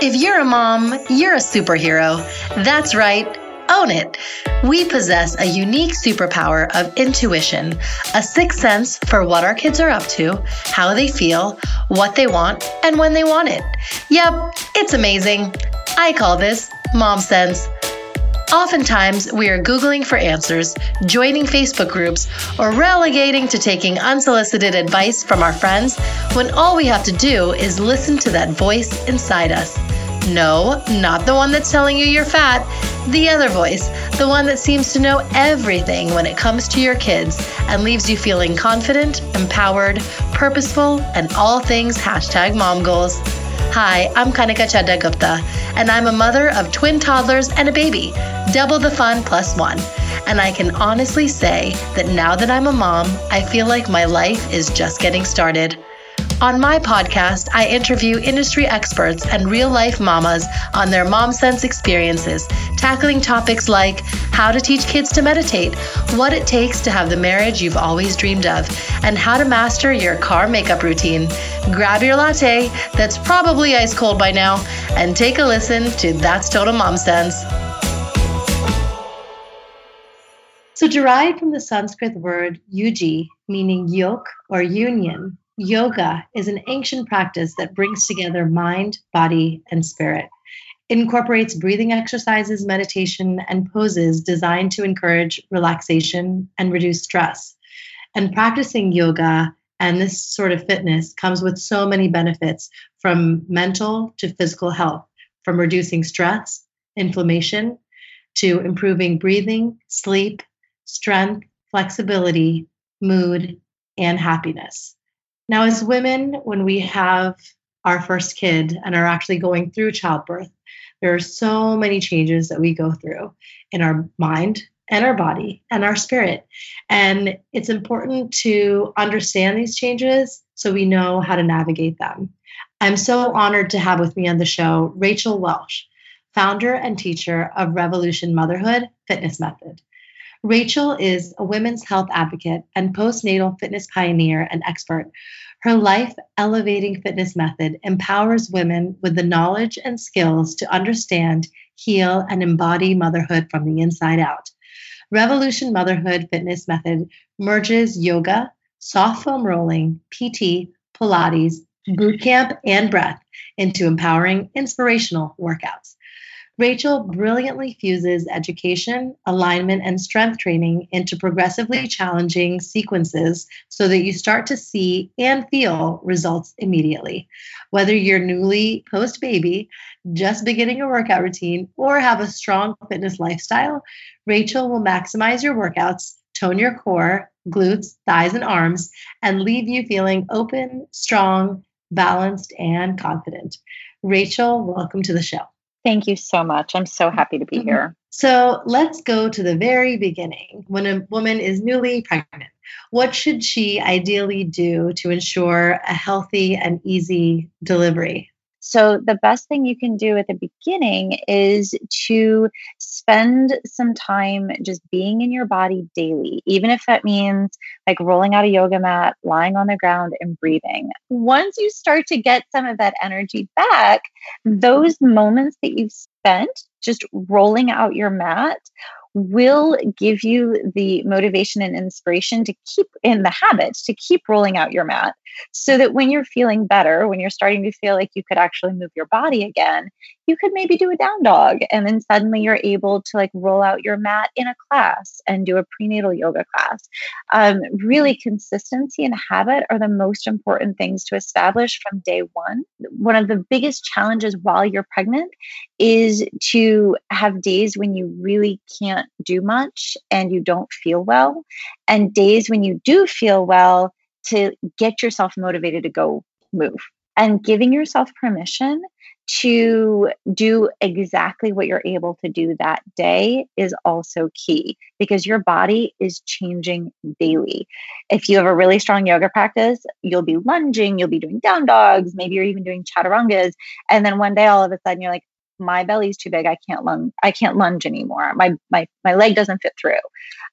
If you're a mom, you're a superhero. That's right. Own it. We possess a unique superpower of intuition, a sixth sense for what our kids are up to, how they feel, what they want, and when they want it. Yep, it's amazing. I call this mom sense. Oftentimes, we are Googling for answers, joining Facebook groups, or relegating to taking unsolicited advice from our friends when all we have to do is listen to that voice inside us. No, not the one that's telling you you're fat, the other voice, the one that seems to know everything when it comes to your kids and leaves you feeling confident, empowered, purposeful, and all things hashtag mom goals. Hi, I'm Kanika Chadda Gupta, and I'm a mother of twin toddlers and a baby, double the fun plus one. And I can honestly say that now that I'm a mom, I feel like my life is just getting started. On my podcast, I interview industry experts and real life mamas on their mom sense experiences, tackling topics like how to teach kids to meditate, what it takes to have the marriage you've always dreamed of, and how to master your car makeup routine. Grab your latte, that's probably ice cold by now, and take a listen to That's Total Mom Sense. So, derived from the Sanskrit word yuji, meaning yoke or union, Yoga is an ancient practice that brings together mind, body, and spirit. It incorporates breathing exercises, meditation, and poses designed to encourage relaxation and reduce stress. And practicing yoga and this sort of fitness comes with so many benefits from mental to physical health, from reducing stress, inflammation, to improving breathing, sleep, strength, flexibility, mood, and happiness. Now, as women, when we have our first kid and are actually going through childbirth, there are so many changes that we go through in our mind and our body and our spirit. And it's important to understand these changes so we know how to navigate them. I'm so honored to have with me on the show Rachel Welch, founder and teacher of Revolution Motherhood Fitness Method. Rachel is a women's health advocate and postnatal fitness pioneer and expert. Her life elevating fitness method empowers women with the knowledge and skills to understand, heal, and embody motherhood from the inside out. Revolution Motherhood Fitness Method merges yoga, soft foam rolling, PT, Pilates, boot camp, and breath into empowering, inspirational workouts. Rachel brilliantly fuses education, alignment, and strength training into progressively challenging sequences so that you start to see and feel results immediately. Whether you're newly post baby, just beginning a workout routine, or have a strong fitness lifestyle, Rachel will maximize your workouts, tone your core, glutes, thighs, and arms, and leave you feeling open, strong, balanced, and confident. Rachel, welcome to the show. Thank you so much. I'm so happy to be mm-hmm. here. So let's go to the very beginning. When a woman is newly pregnant, what should she ideally do to ensure a healthy and easy delivery? So, the best thing you can do at the beginning is to spend some time just being in your body daily, even if that means like rolling out a yoga mat, lying on the ground, and breathing. Once you start to get some of that energy back, mm-hmm. those moments that you've spent just rolling out your mat will give you the motivation and inspiration to keep in the habit, to keep rolling out your mat so that when you're feeling better when you're starting to feel like you could actually move your body again you could maybe do a down dog and then suddenly you're able to like roll out your mat in a class and do a prenatal yoga class. Um, really consistency and habit are the most important things to establish from day one. One of the biggest challenges while you're pregnant is to have days when you really can't do much and you don't feel well, and days when you do feel well to get yourself motivated to go move. And giving yourself permission to do exactly what you're able to do that day is also key because your body is changing daily. If you have a really strong yoga practice, you'll be lunging, you'll be doing down dogs, maybe you're even doing chaturangas. And then one day all of a sudden you're like, my belly's too big. I can't lunge. I can't lunge anymore. My my my leg doesn't fit through.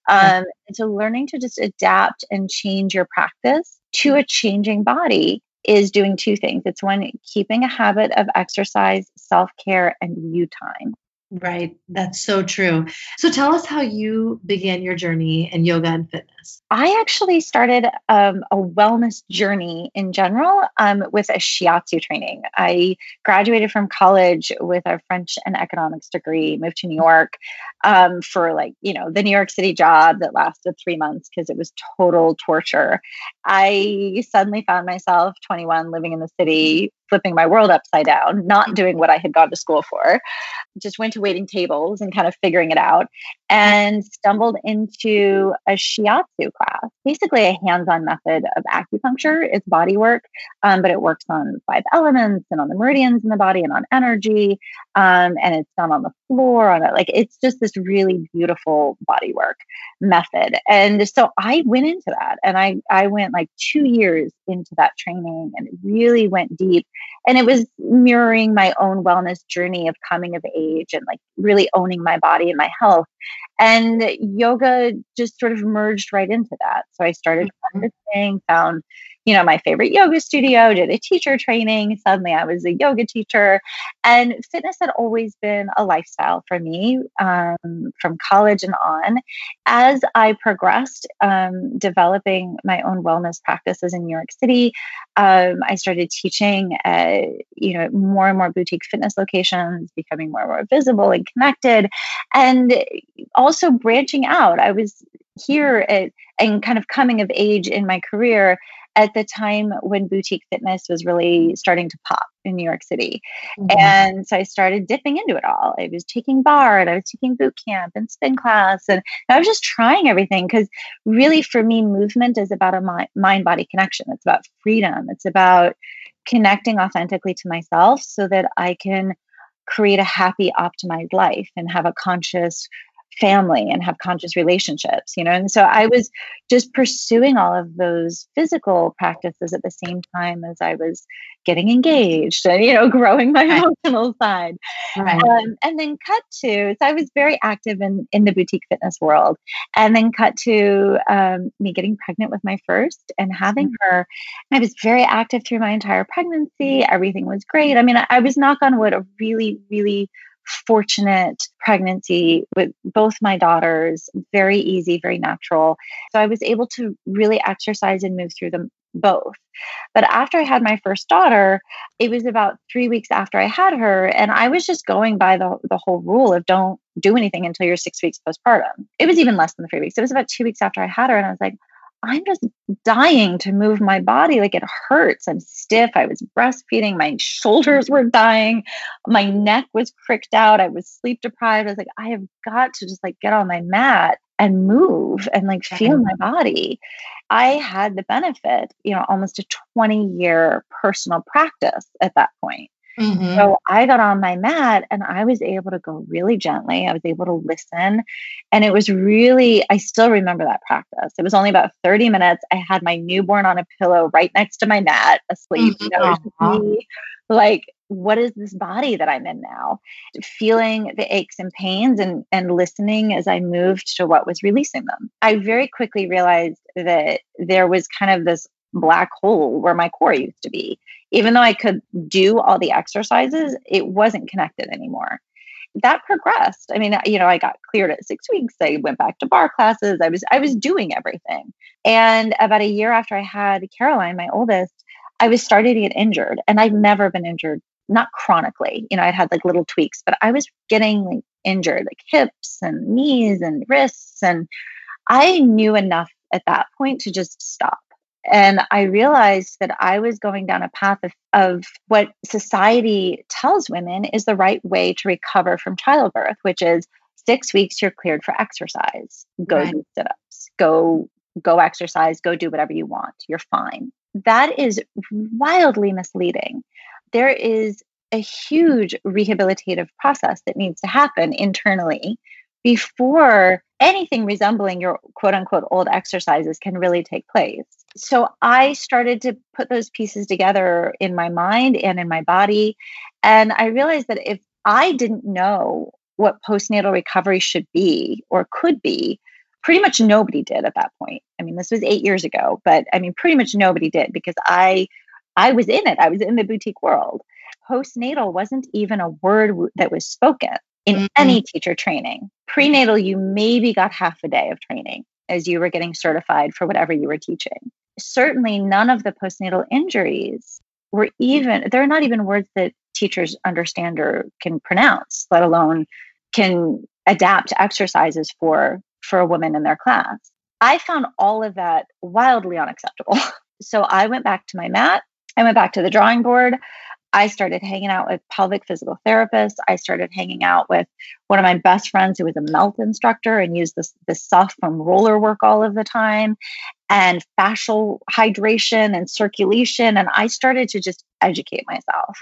Um, and so learning to just adapt and change your practice to a changing body is doing two things. It's one, keeping a habit of exercise, self care, and you time. Right. That's so true. So tell us how you began your journey in yoga and fitness. I actually started um, a wellness journey in general um, with a shiatsu training. I graduated from college with a French and economics degree, moved to New York um, for like, you know, the New York City job that lasted three months because it was total torture. I suddenly found myself 21 living in the city flipping my world upside down, not doing what I had gone to school for. Just went to waiting tables and kind of figuring it out and stumbled into a shiatsu class, basically a hands on method of acupuncture. It's body work, um, but it works on five elements and on the meridians in the body and on energy. Um, and it's done on the floor, on it. Like it's just this really beautiful body work method. And so I went into that and I, I went like two years into that training and it really went deep. And it was mirroring my own wellness journey of coming of age and like really owning my body and my health. And yoga just sort of merged right into that. So I started mm-hmm. practicing, found you know, my favorite yoga studio, did a teacher training. Suddenly I was a yoga teacher. And fitness had always been a lifestyle for me um, from college and on. As I progressed, um, developing my own wellness practices in New York City, um, I started teaching at, you know, more and more boutique fitness locations, becoming more and more visible and connected, and also branching out. I was here at, and kind of coming of age in my career at the time when boutique fitness was really starting to pop in New York City. Mm-hmm. And so I started dipping into it all. I was taking barre and I was taking boot camp and spin class and I was just trying everything because really for me movement is about a mind body connection. It's about freedom. It's about connecting authentically to myself so that I can create a happy optimized life and have a conscious family and have conscious relationships you know and so i was just pursuing all of those physical practices at the same time as i was getting engaged and you know growing my right. emotional side right. um, and then cut to so i was very active in in the boutique fitness world and then cut to um, me getting pregnant with my first and having mm-hmm. her i was very active through my entire pregnancy everything was great i mean I, I was knock on wood a really really fortunate pregnancy with both my daughters, very easy, very natural. So I was able to really exercise and move through them both. But after I had my first daughter, it was about three weeks after I had her, and I was just going by the, the whole rule of don't do anything until you're six weeks postpartum. It was even less than three weeks. It was about two weeks after I had her, and I was like, I'm just dying to move my body. Like it hurts. I'm stiff. I was breastfeeding. My shoulders were dying. My neck was cricked out. I was sleep deprived. I was like, I have got to just like get on my mat and move and like feel my body. I had the benefit, you know, almost a 20 year personal practice at that point. Mm-hmm. So I got on my mat and I was able to go really gently. I was able to listen. And it was really, I still remember that practice. It was only about 30 minutes. I had my newborn on a pillow right next to my mat, asleep. Mm-hmm. You know, uh-huh. me, like, what is this body that I'm in now? Feeling the aches and pains and, and listening as I moved to what was releasing them. I very quickly realized that there was kind of this black hole where my core used to be. Even though I could do all the exercises, it wasn't connected anymore. That progressed. I mean, you know, I got cleared at six weeks. I went back to barre classes. I was I was doing everything. And about a year after I had Caroline, my oldest, I was starting to get injured. And I've never been injured, not chronically. You know, I'd had like little tweaks, but I was getting like injured, like hips and knees and wrists. And I knew enough at that point to just stop and I realized that I was going down a path of, of what society tells women is the right way to recover from childbirth, which is six weeks you're cleared for exercise. Go right. do sit-ups, go go exercise, go do whatever you want. You're fine. That is wildly misleading. There is a huge rehabilitative process that needs to happen internally before anything resembling your quote unquote old exercises can really take place so I started to put those pieces together in my mind and in my body. And I realized that if I didn't know what postnatal recovery should be or could be, pretty much nobody did at that point. I mean, this was eight years ago, but I mean, pretty much nobody did because I I was in it. I was in the boutique world. Postnatal wasn't even a word that was spoken in mm-hmm. any teacher training. Prenatal, you maybe got half a day of training as you were getting certified for whatever you were teaching. Certainly, none of the postnatal injuries were even, they're not even words that teachers understand or can pronounce, let alone can adapt exercises for for a woman in their class. I found all of that wildly unacceptable. So I went back to my mat. I went back to the drawing board. I started hanging out with pelvic physical therapists. I started hanging out with one of my best friends who was a melt instructor and used this, this soft foam roller work all of the time and fascial hydration and circulation. And I started to just educate myself.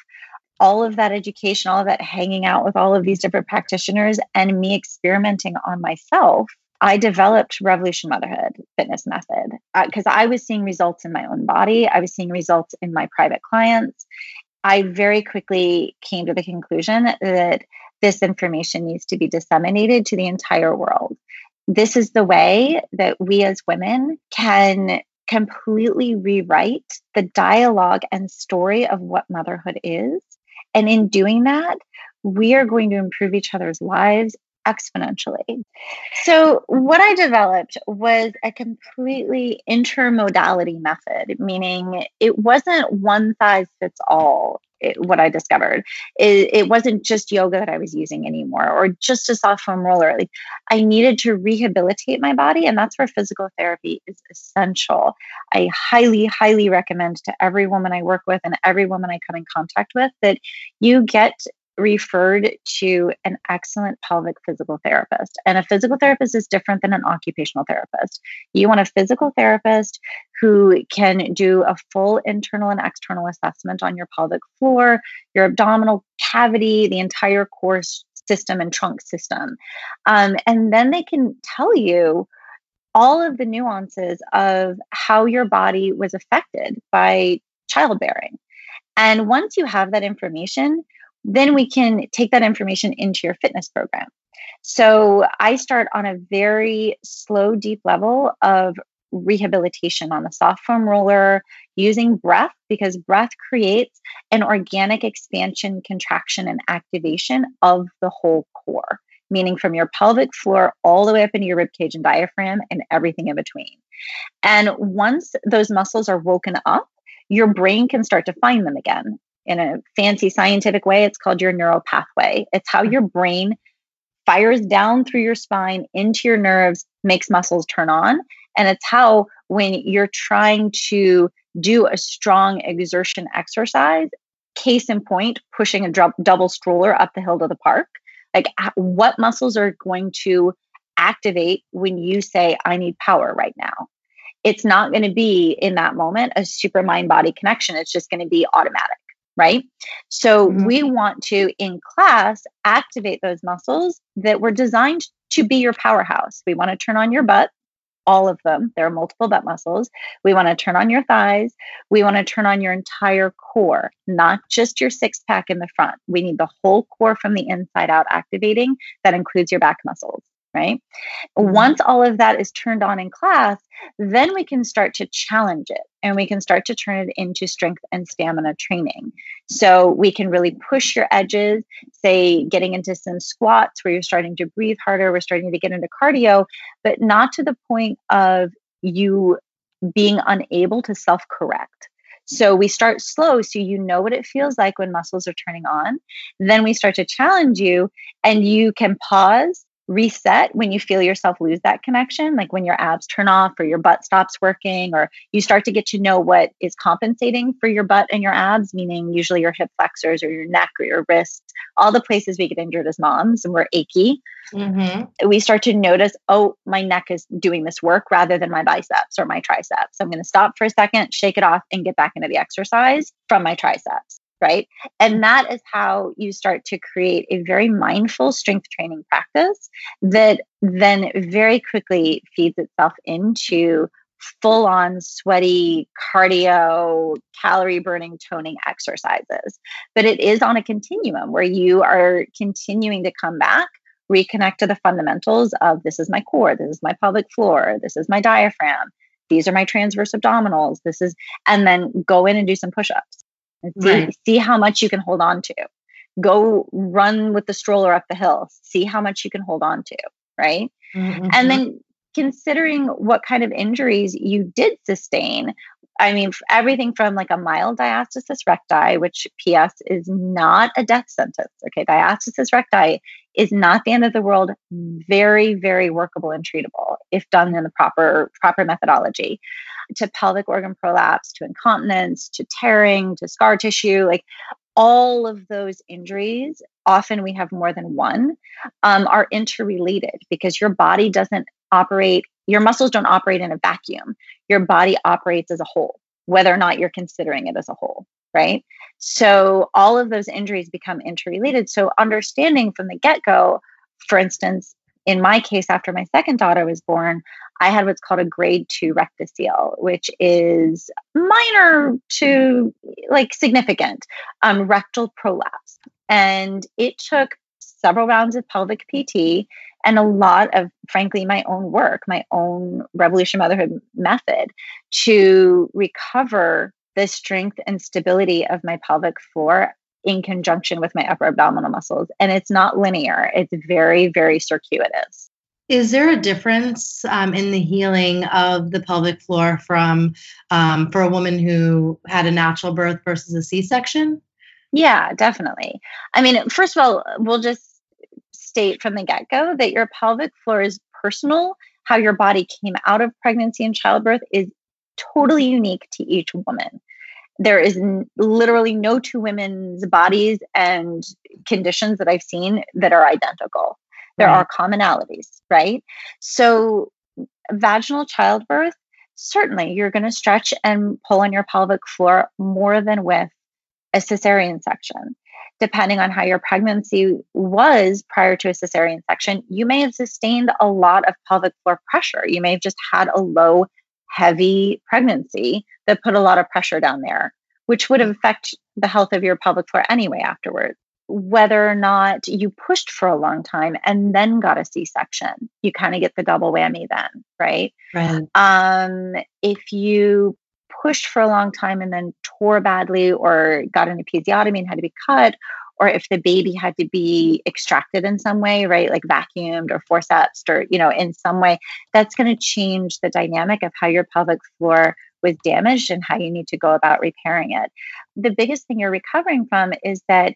All of that education, all of that hanging out with all of these different practitioners and me experimenting on myself I developed Revolution Motherhood fitness method because uh, I was seeing results in my own body. I was seeing results in my private clients. I very quickly came to the conclusion that this information needs to be disseminated to the entire world. This is the way that we as women can completely rewrite the dialogue and story of what motherhood is. And in doing that, we are going to improve each other's lives exponentially. So, what I developed was a completely intermodality method, meaning it wasn't one size fits all. It, what I discovered it, it wasn't just yoga that I was using anymore, or just a soft foam roller. Like I needed to rehabilitate my body, and that's where physical therapy is essential. I highly, highly recommend to every woman I work with and every woman I come in contact with that you get referred to an excellent pelvic physical therapist. And a physical therapist is different than an occupational therapist. You want a physical therapist who can do a full internal and external assessment on your pelvic floor, your abdominal cavity, the entire core system and trunk system. Um, and then they can tell you all of the nuances of how your body was affected by childbearing. And once you have that information, then we can take that information into your fitness program. So I start on a very slow, deep level of rehabilitation on the soft foam roller using breath because breath creates an organic expansion, contraction, and activation of the whole core, meaning from your pelvic floor all the way up into your rib cage and diaphragm and everything in between. And once those muscles are woken up, your brain can start to find them again in a fancy scientific way, it's called your neural pathway. It's how your brain fires down through your spine into your nerves, makes muscles turn on. And it's how, when you're trying to do a strong exertion exercise, case in point, pushing a dr- double stroller up the hill to the park, like what muscles are going to activate when you say, I need power right now? It's not going to be in that moment a super mind body connection. It's just going to be automatic right? So mm-hmm. we want to, in class, activate those muscles that were designed to be your powerhouse. We want to turn on your butt, all of them. There are multiple butt muscles. We want to turn on your thighs. We want to turn on your entire core, not just your six pack in the front. We need the whole core from the inside out activating. That includes your back muscles right? Mm-hmm. Once all of that is turned on in class, then we can start to challenge it and we can start to turn it into strength and stamina training. So we can really push your edges, say getting into some squats where you're starting to breathe harder, we're starting to get into cardio, but not to the point of you being unable to self correct. So we start slow so you know what it feels like when muscles are turning on. Then we start to challenge you and you can pause reset when you feel yourself lose that connection, like when your abs turn off or your butt stops working, or you start to get to know what is compensating for your butt and your abs, meaning usually your hip flexors or your neck or your wrists, all the places we get injured as moms and we're achy. Mm-hmm. We start to notice, oh, my neck is doing this work rather than my biceps or my triceps. I'm going to stop for a second, shake it off, and get back into the exercise from my triceps right? And mm-hmm. that is how you start to create a very mindful strength training practice that then very quickly feeds itself into full on sweaty cardio, calorie burning, toning exercises. But it is on a continuum where you are continuing to come back, reconnect to the fundamentals of this is my core, this is my pelvic floor, this is my diaphragm, these are my transverse abdominals. This is, and then go in and do some push ups right. see how much you can hold on to. Go run with the stroller up the hill, see how much you can hold on to. Right. Mm-hmm. And then considering what kind of injuries you did sustain I mean, everything from like a mild diastasis recti, which PS is not a death sentence. Okay, diastasis recti is not the end of the world. Very, very workable and treatable if done in the proper proper methodology. To pelvic organ prolapse, to incontinence, to tearing, to scar tissue, like all of those injuries. Often we have more than one. Um, are interrelated because your body doesn't operate your muscles don't operate in a vacuum. Your body operates as a whole, whether or not you're considering it as a whole, right? So all of those injuries become interrelated. So understanding from the get go, for instance, in my case, after my second daughter was born, I had what's called a grade two rectocele, which is minor to like significant um, rectal prolapse. And it took several rounds of pelvic PT and a lot of, frankly, my own work, my own revolution motherhood method to recover the strength and stability of my pelvic floor in conjunction with my upper abdominal muscles. And it's not linear, it's very, very circuitous. Is there a difference um, in the healing of the pelvic floor from um, for a woman who had a natural birth versus a C-section? Yeah, definitely. I mean, first of all, we'll just state from the get go that your pelvic floor is personal. How your body came out of pregnancy and childbirth is totally unique to each woman. There is n- literally no two women's bodies and conditions that I've seen that are identical. There right. are commonalities, right? So, vaginal childbirth, certainly you're going to stretch and pull on your pelvic floor more than with a cesarean section depending on how your pregnancy was prior to a cesarean section, you may have sustained a lot of pelvic floor pressure. You may have just had a low, heavy pregnancy that put a lot of pressure down there, which would affect the health of your pelvic floor anyway afterwards. Whether or not you pushed for a long time and then got a C section, you kind of get the double whammy then, right? Right. Um, if you pushed for a long time and then tore badly or got an episiotomy and had to be cut or if the baby had to be extracted in some way right like vacuumed or forceps or you know in some way that's going to change the dynamic of how your pelvic floor was damaged and how you need to go about repairing it the biggest thing you're recovering from is that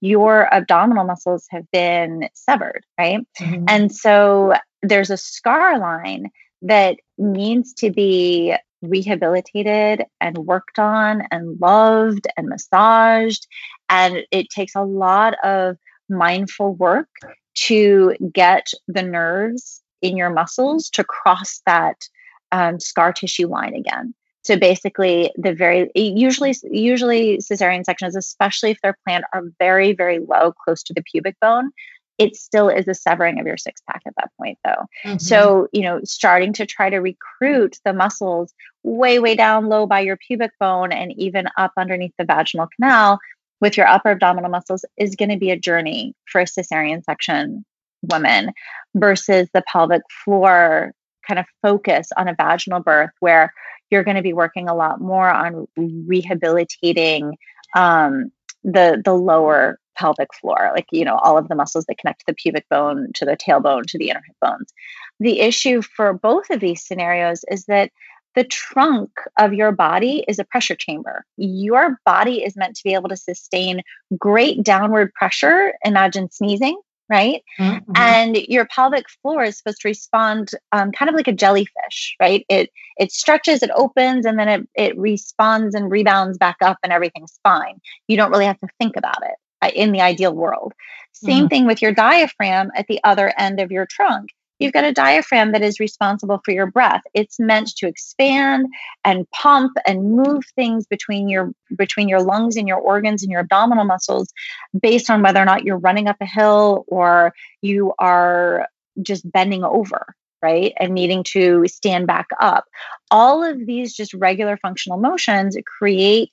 your abdominal muscles have been severed right mm-hmm. and so there's a scar line that needs to be rehabilitated and worked on and loved and massaged. And it takes a lot of mindful work to get the nerves in your muscles to cross that um, scar tissue line again. So basically, the very usually usually cesarean sections, especially if they're planned, are very very low, close to the pubic bone it still is a severing of your six pack at that point though mm-hmm. so you know starting to try to recruit the muscles way way down low by your pubic bone and even up underneath the vaginal canal with your upper abdominal muscles is going to be a journey for a cesarean section woman versus the pelvic floor kind of focus on a vaginal birth where you're going to be working a lot more on rehabilitating um, the the lower pelvic floor, like, you know, all of the muscles that connect the pubic bone to the tailbone to the inner hip bones. The issue for both of these scenarios is that the trunk of your body is a pressure chamber. Your body is meant to be able to sustain great downward pressure. Imagine sneezing, right? Mm-hmm. And your pelvic floor is supposed to respond um, kind of like a jellyfish, right? It it stretches, it opens, and then it it responds and rebounds back up, and everything's fine. You don't really have to think about it. In the ideal world. Same mm-hmm. thing with your diaphragm at the other end of your trunk. You've got a diaphragm that is responsible for your breath. It's meant to expand and pump and move things between your between your lungs and your organs and your abdominal muscles based on whether or not you're running up a hill or you are just bending over right? And needing to stand back up. All of these just regular functional motions create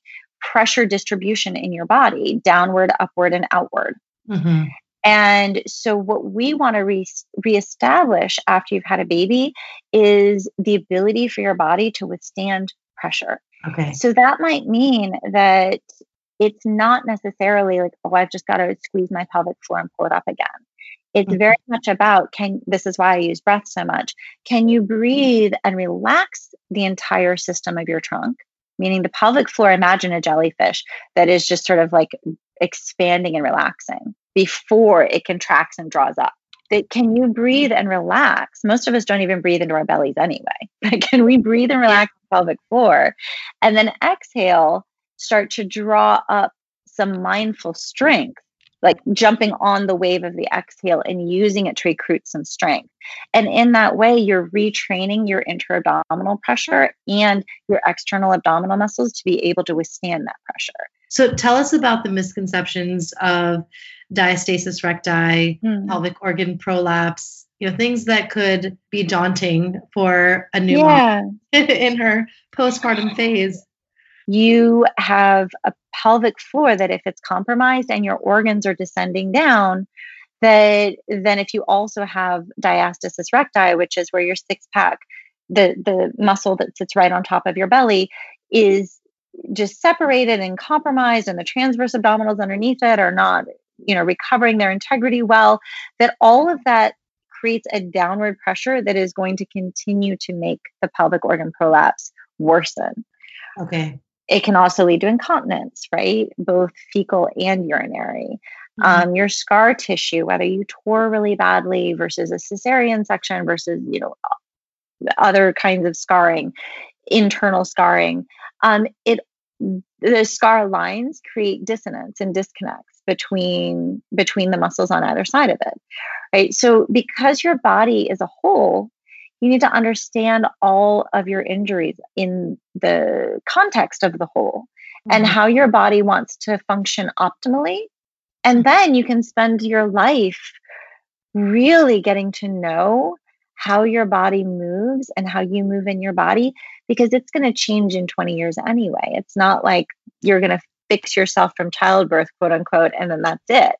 pressure distribution in your body downward, upward, and outward. Mm-hmm. And so, what we want to re- reestablish after you've had a baby is the ability for your body to withstand pressure. Okay. So, that might mean that it's not necessarily like, oh, I've just got to squeeze my pelvic floor and pull it up again. It's mm-hmm. very much about can this is why I use breath so much. Can you breathe and relax the entire system of your trunk? Meaning the pelvic floor, imagine a jellyfish that is just sort of like expanding and relaxing before it contracts and draws up. That can you breathe and relax? Most of us don't even breathe into our bellies anyway. But can we breathe and relax the pelvic floor? And then exhale, start to draw up some mindful strength like jumping on the wave of the exhale and using it to recruit some strength. And in that way, you're retraining your intra-abdominal pressure and your external abdominal muscles to be able to withstand that pressure. So tell us about the misconceptions of diastasis recti, mm. pelvic organ prolapse, you know, things that could be daunting for a new yeah. mom in her postpartum phase you have a pelvic floor that if it's compromised and your organs are descending down that then if you also have diastasis recti which is where your six pack the the muscle that sits right on top of your belly is just separated and compromised and the transverse abdominals underneath it are not you know recovering their integrity well that all of that creates a downward pressure that is going to continue to make the pelvic organ prolapse worsen. Okay it can also lead to incontinence, right? Both fecal and urinary. Mm-hmm. Um, your scar tissue, whether you tore really badly versus a cesarean section versus, you know, other kinds of scarring, internal scarring, um, it the scar lines create dissonance and disconnects between between the muscles on either side of it right so because your body is a whole you need to understand all of your injuries in the context of the whole mm-hmm. and how your body wants to function optimally. And mm-hmm. then you can spend your life really getting to know how your body moves and how you move in your body because it's going to change in 20 years anyway. It's not like you're going to fix yourself from childbirth, quote unquote, and then that's it.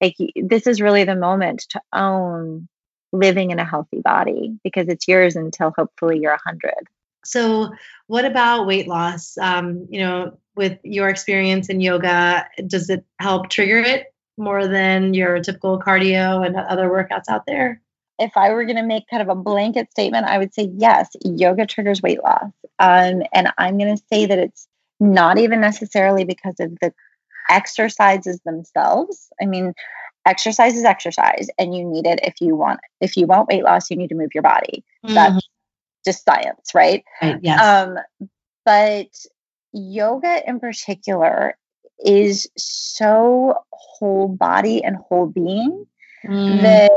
Like, this is really the moment to own living in a healthy body because it's yours until hopefully you're 100 so what about weight loss? Um, you know with your experience in yoga does it help trigger it more than your typical cardio and other workouts out there? If i were going to make kind of a blanket statement i would say yes yoga triggers weight loss. Um, and i'm going to say that it's not even necessarily because of the exercises themselves. I mean exercise is exercise and you need it if you want if you want weight loss you need to move your body mm-hmm. that's just science right, right yes. um but yoga in particular is so whole body and whole being mm. that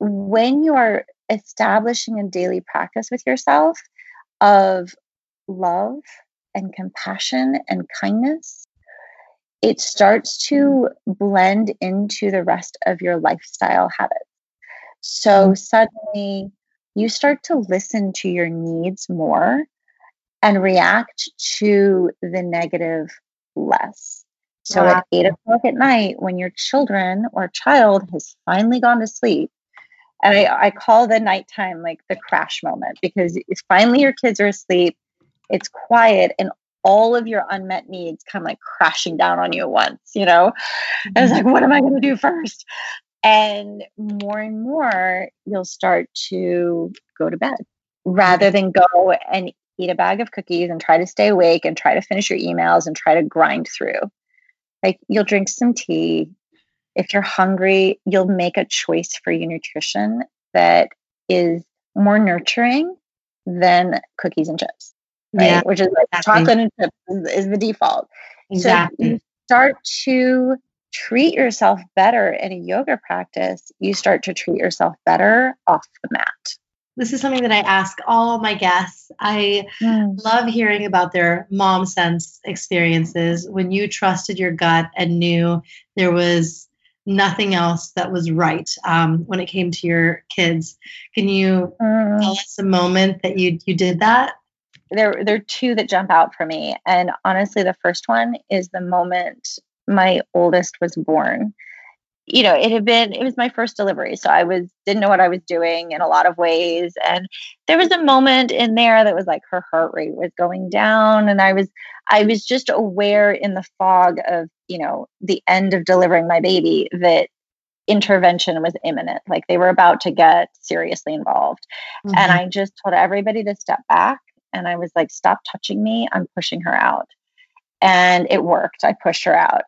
when you are establishing a daily practice with yourself of love and compassion and kindness it starts to blend into the rest of your lifestyle habits. So mm-hmm. suddenly you start to listen to your needs more and react to the negative less. So wow. at eight o'clock at night, when your children or child has finally gone to sleep, and I, I call the nighttime like the crash moment because finally your kids are asleep, it's quiet, and all of your unmet needs come like crashing down on you at once, you know? I was mm-hmm. like, what am I going to do first? And more and more, you'll start to go to bed rather mm-hmm. than go and eat a bag of cookies and try to stay awake and try to finish your emails and try to grind through. Like, you'll drink some tea. If you're hungry, you'll make a choice for your nutrition that is more nurturing than cookies and chips right? Yeah, Which is like exactly. chocolate and chips is, is the default. Exactly. So you start to treat yourself better in a yoga practice, you start to treat yourself better off the mat. This is something that I ask all my guests. I mm. love hearing about their mom sense experiences when you trusted your gut and knew there was nothing else that was right um, when it came to your kids. Can you mm. tell us a moment that you you did that? There there are two that jump out for me and honestly the first one is the moment my oldest was born you know, it had been, it was my first delivery. So I was, didn't know what I was doing in a lot of ways. And there was a moment in there that was like her heart rate was going down. And I was, I was just aware in the fog of, you know, the end of delivering my baby that intervention was imminent. Like they were about to get seriously involved. Mm-hmm. And I just told everybody to step back. And I was like, stop touching me. I'm pushing her out. And it worked. I pushed her out.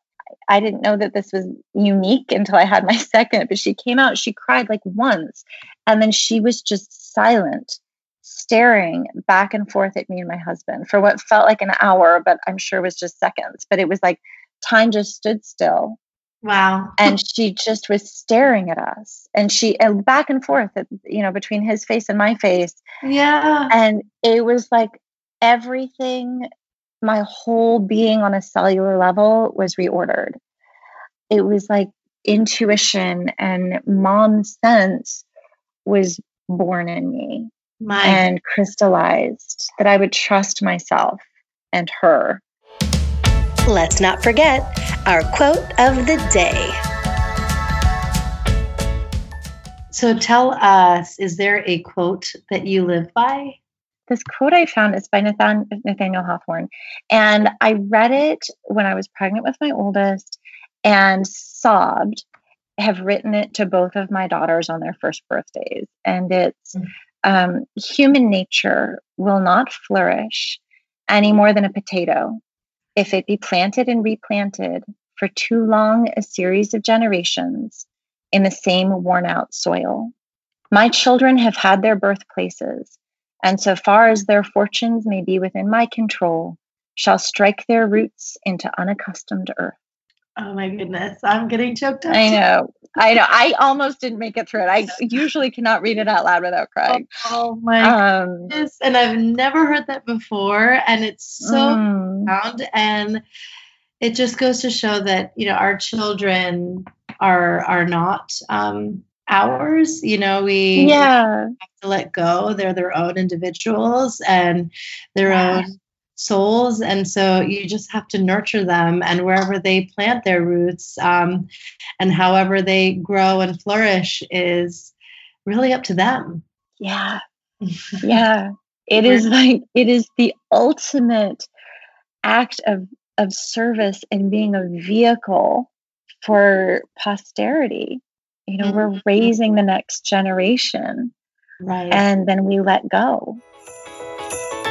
I didn't know that this was unique until I had my second, but she came out, she cried like once, and then she was just silent, staring back and forth at me and my husband for what felt like an hour, but I'm sure was just seconds. But it was like time just stood still. Wow. and she just was staring at us and she and back and forth at, you know between his face and my face. Yeah. And it was like everything my whole being on a cellular level was reordered. It was like intuition and mom sense was born in me my. and crystallized that I would trust myself and her. Let's not forget our quote of the day. So tell us, is there a quote that you live by? this quote I found is by Nathan, Nathaniel Hawthorne. And I read it when I was pregnant with my oldest and sobbed. Have written it to both of my daughters on their first birthdays. And it's mm. um, human nature will not flourish any more than a potato if it be planted and replanted for too long a series of generations in the same worn out soil. My children have had their birthplaces and so far as their fortunes may be within my control, shall strike their roots into unaccustomed earth. Oh my goodness, I'm getting choked up. I know. I know. I almost didn't make it through it. I usually cannot read it out loud without crying. Oh, oh my um, goodness. And I've never heard that before. And it's so mm. profound. And it just goes to show that, you know, our children are are not um ours. You know, we yeah. have to let go. They're their own individuals and their yeah. own souls. And so you just have to nurture them and wherever they plant their roots um, and however they grow and flourish is really up to them. Yeah. Yeah. it is like, it is the ultimate act of, of service and being a vehicle for posterity you know, we're mm-hmm. raising the next generation. Right. And then we let go.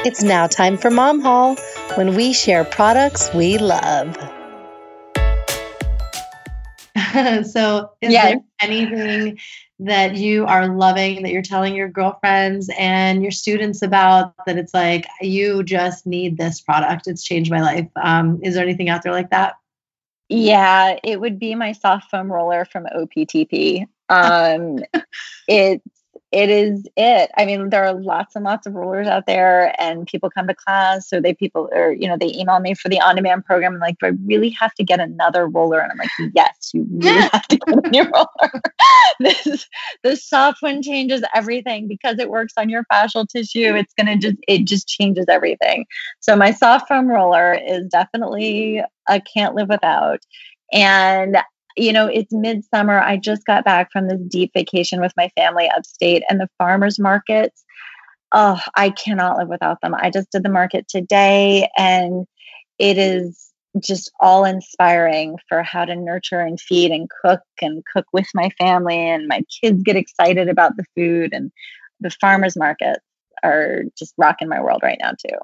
It's now time for Mom Haul when we share products we love. so, is yes. there anything that you are loving that you're telling your girlfriends and your students about that it's like, you just need this product? It's changed my life. Um, is there anything out there like that? Yeah, it would be my soft foam roller from OPTP. Um, it's it is it. I mean, there are lots and lots of rollers out there, and people come to class, so they people or you know they email me for the on demand program, and like, do I really have to get another roller? And I'm like, yes, you really have to get a new roller. this the soft one changes everything because it works on your fascial tissue. It's gonna just it just changes everything. So my soft foam roller is definitely a can't live without. And you know, it's midsummer. I just got back from this deep vacation with my family upstate, and the farmers markets. Oh, I cannot live without them. I just did the market today, and it is just all inspiring for how to nurture and feed and cook and cook with my family. And my kids get excited about the food, and the farmers markets are just rocking my world right now, too.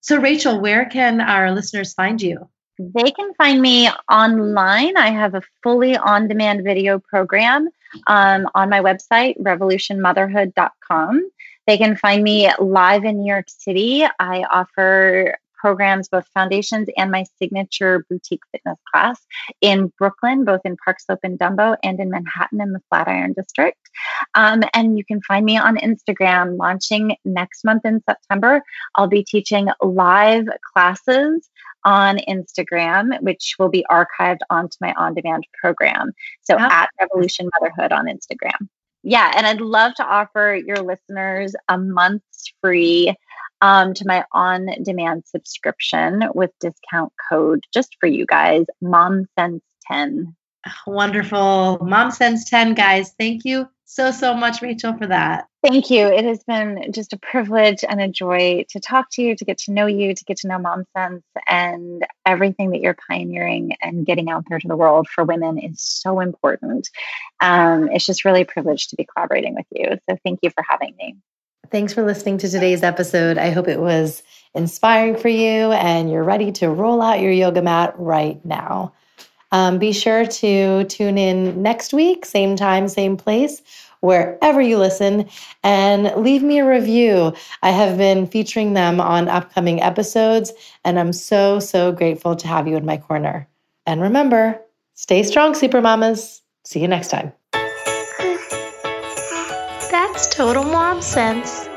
So, Rachel, where can our listeners find you? They can find me online. I have a fully on demand video program um, on my website, revolutionmotherhood.com. They can find me live in New York City. I offer programs, both foundations and my signature boutique fitness class in Brooklyn, both in Park Slope and Dumbo, and in Manhattan in the Flatiron District. Um, and you can find me on Instagram launching next month in September. I'll be teaching live classes on Instagram, which will be archived onto my on demand program. So at Revolution Motherhood on Instagram. Yeah, and I'd love to offer your listeners a month's free um, to my on demand subscription with discount code just for you guys, Mom Sense 10. Wonderful. Mom Sense 10, guys. Thank you so, so much, Rachel, for that. Thank you. It has been just a privilege and a joy to talk to you, to get to know you, to get to know Mom Sense, and everything that you're pioneering and getting out there to the world for women is so important. Um, it's just really a privilege to be collaborating with you. So thank you for having me. Thanks for listening to today's episode. I hope it was inspiring for you and you're ready to roll out your yoga mat right now. Um, be sure to tune in next week, same time, same place, wherever you listen, and leave me a review. I have been featuring them on upcoming episodes, and I'm so, so grateful to have you in my corner. And remember, stay strong, Super Mamas. See you next time. That's total mom sense.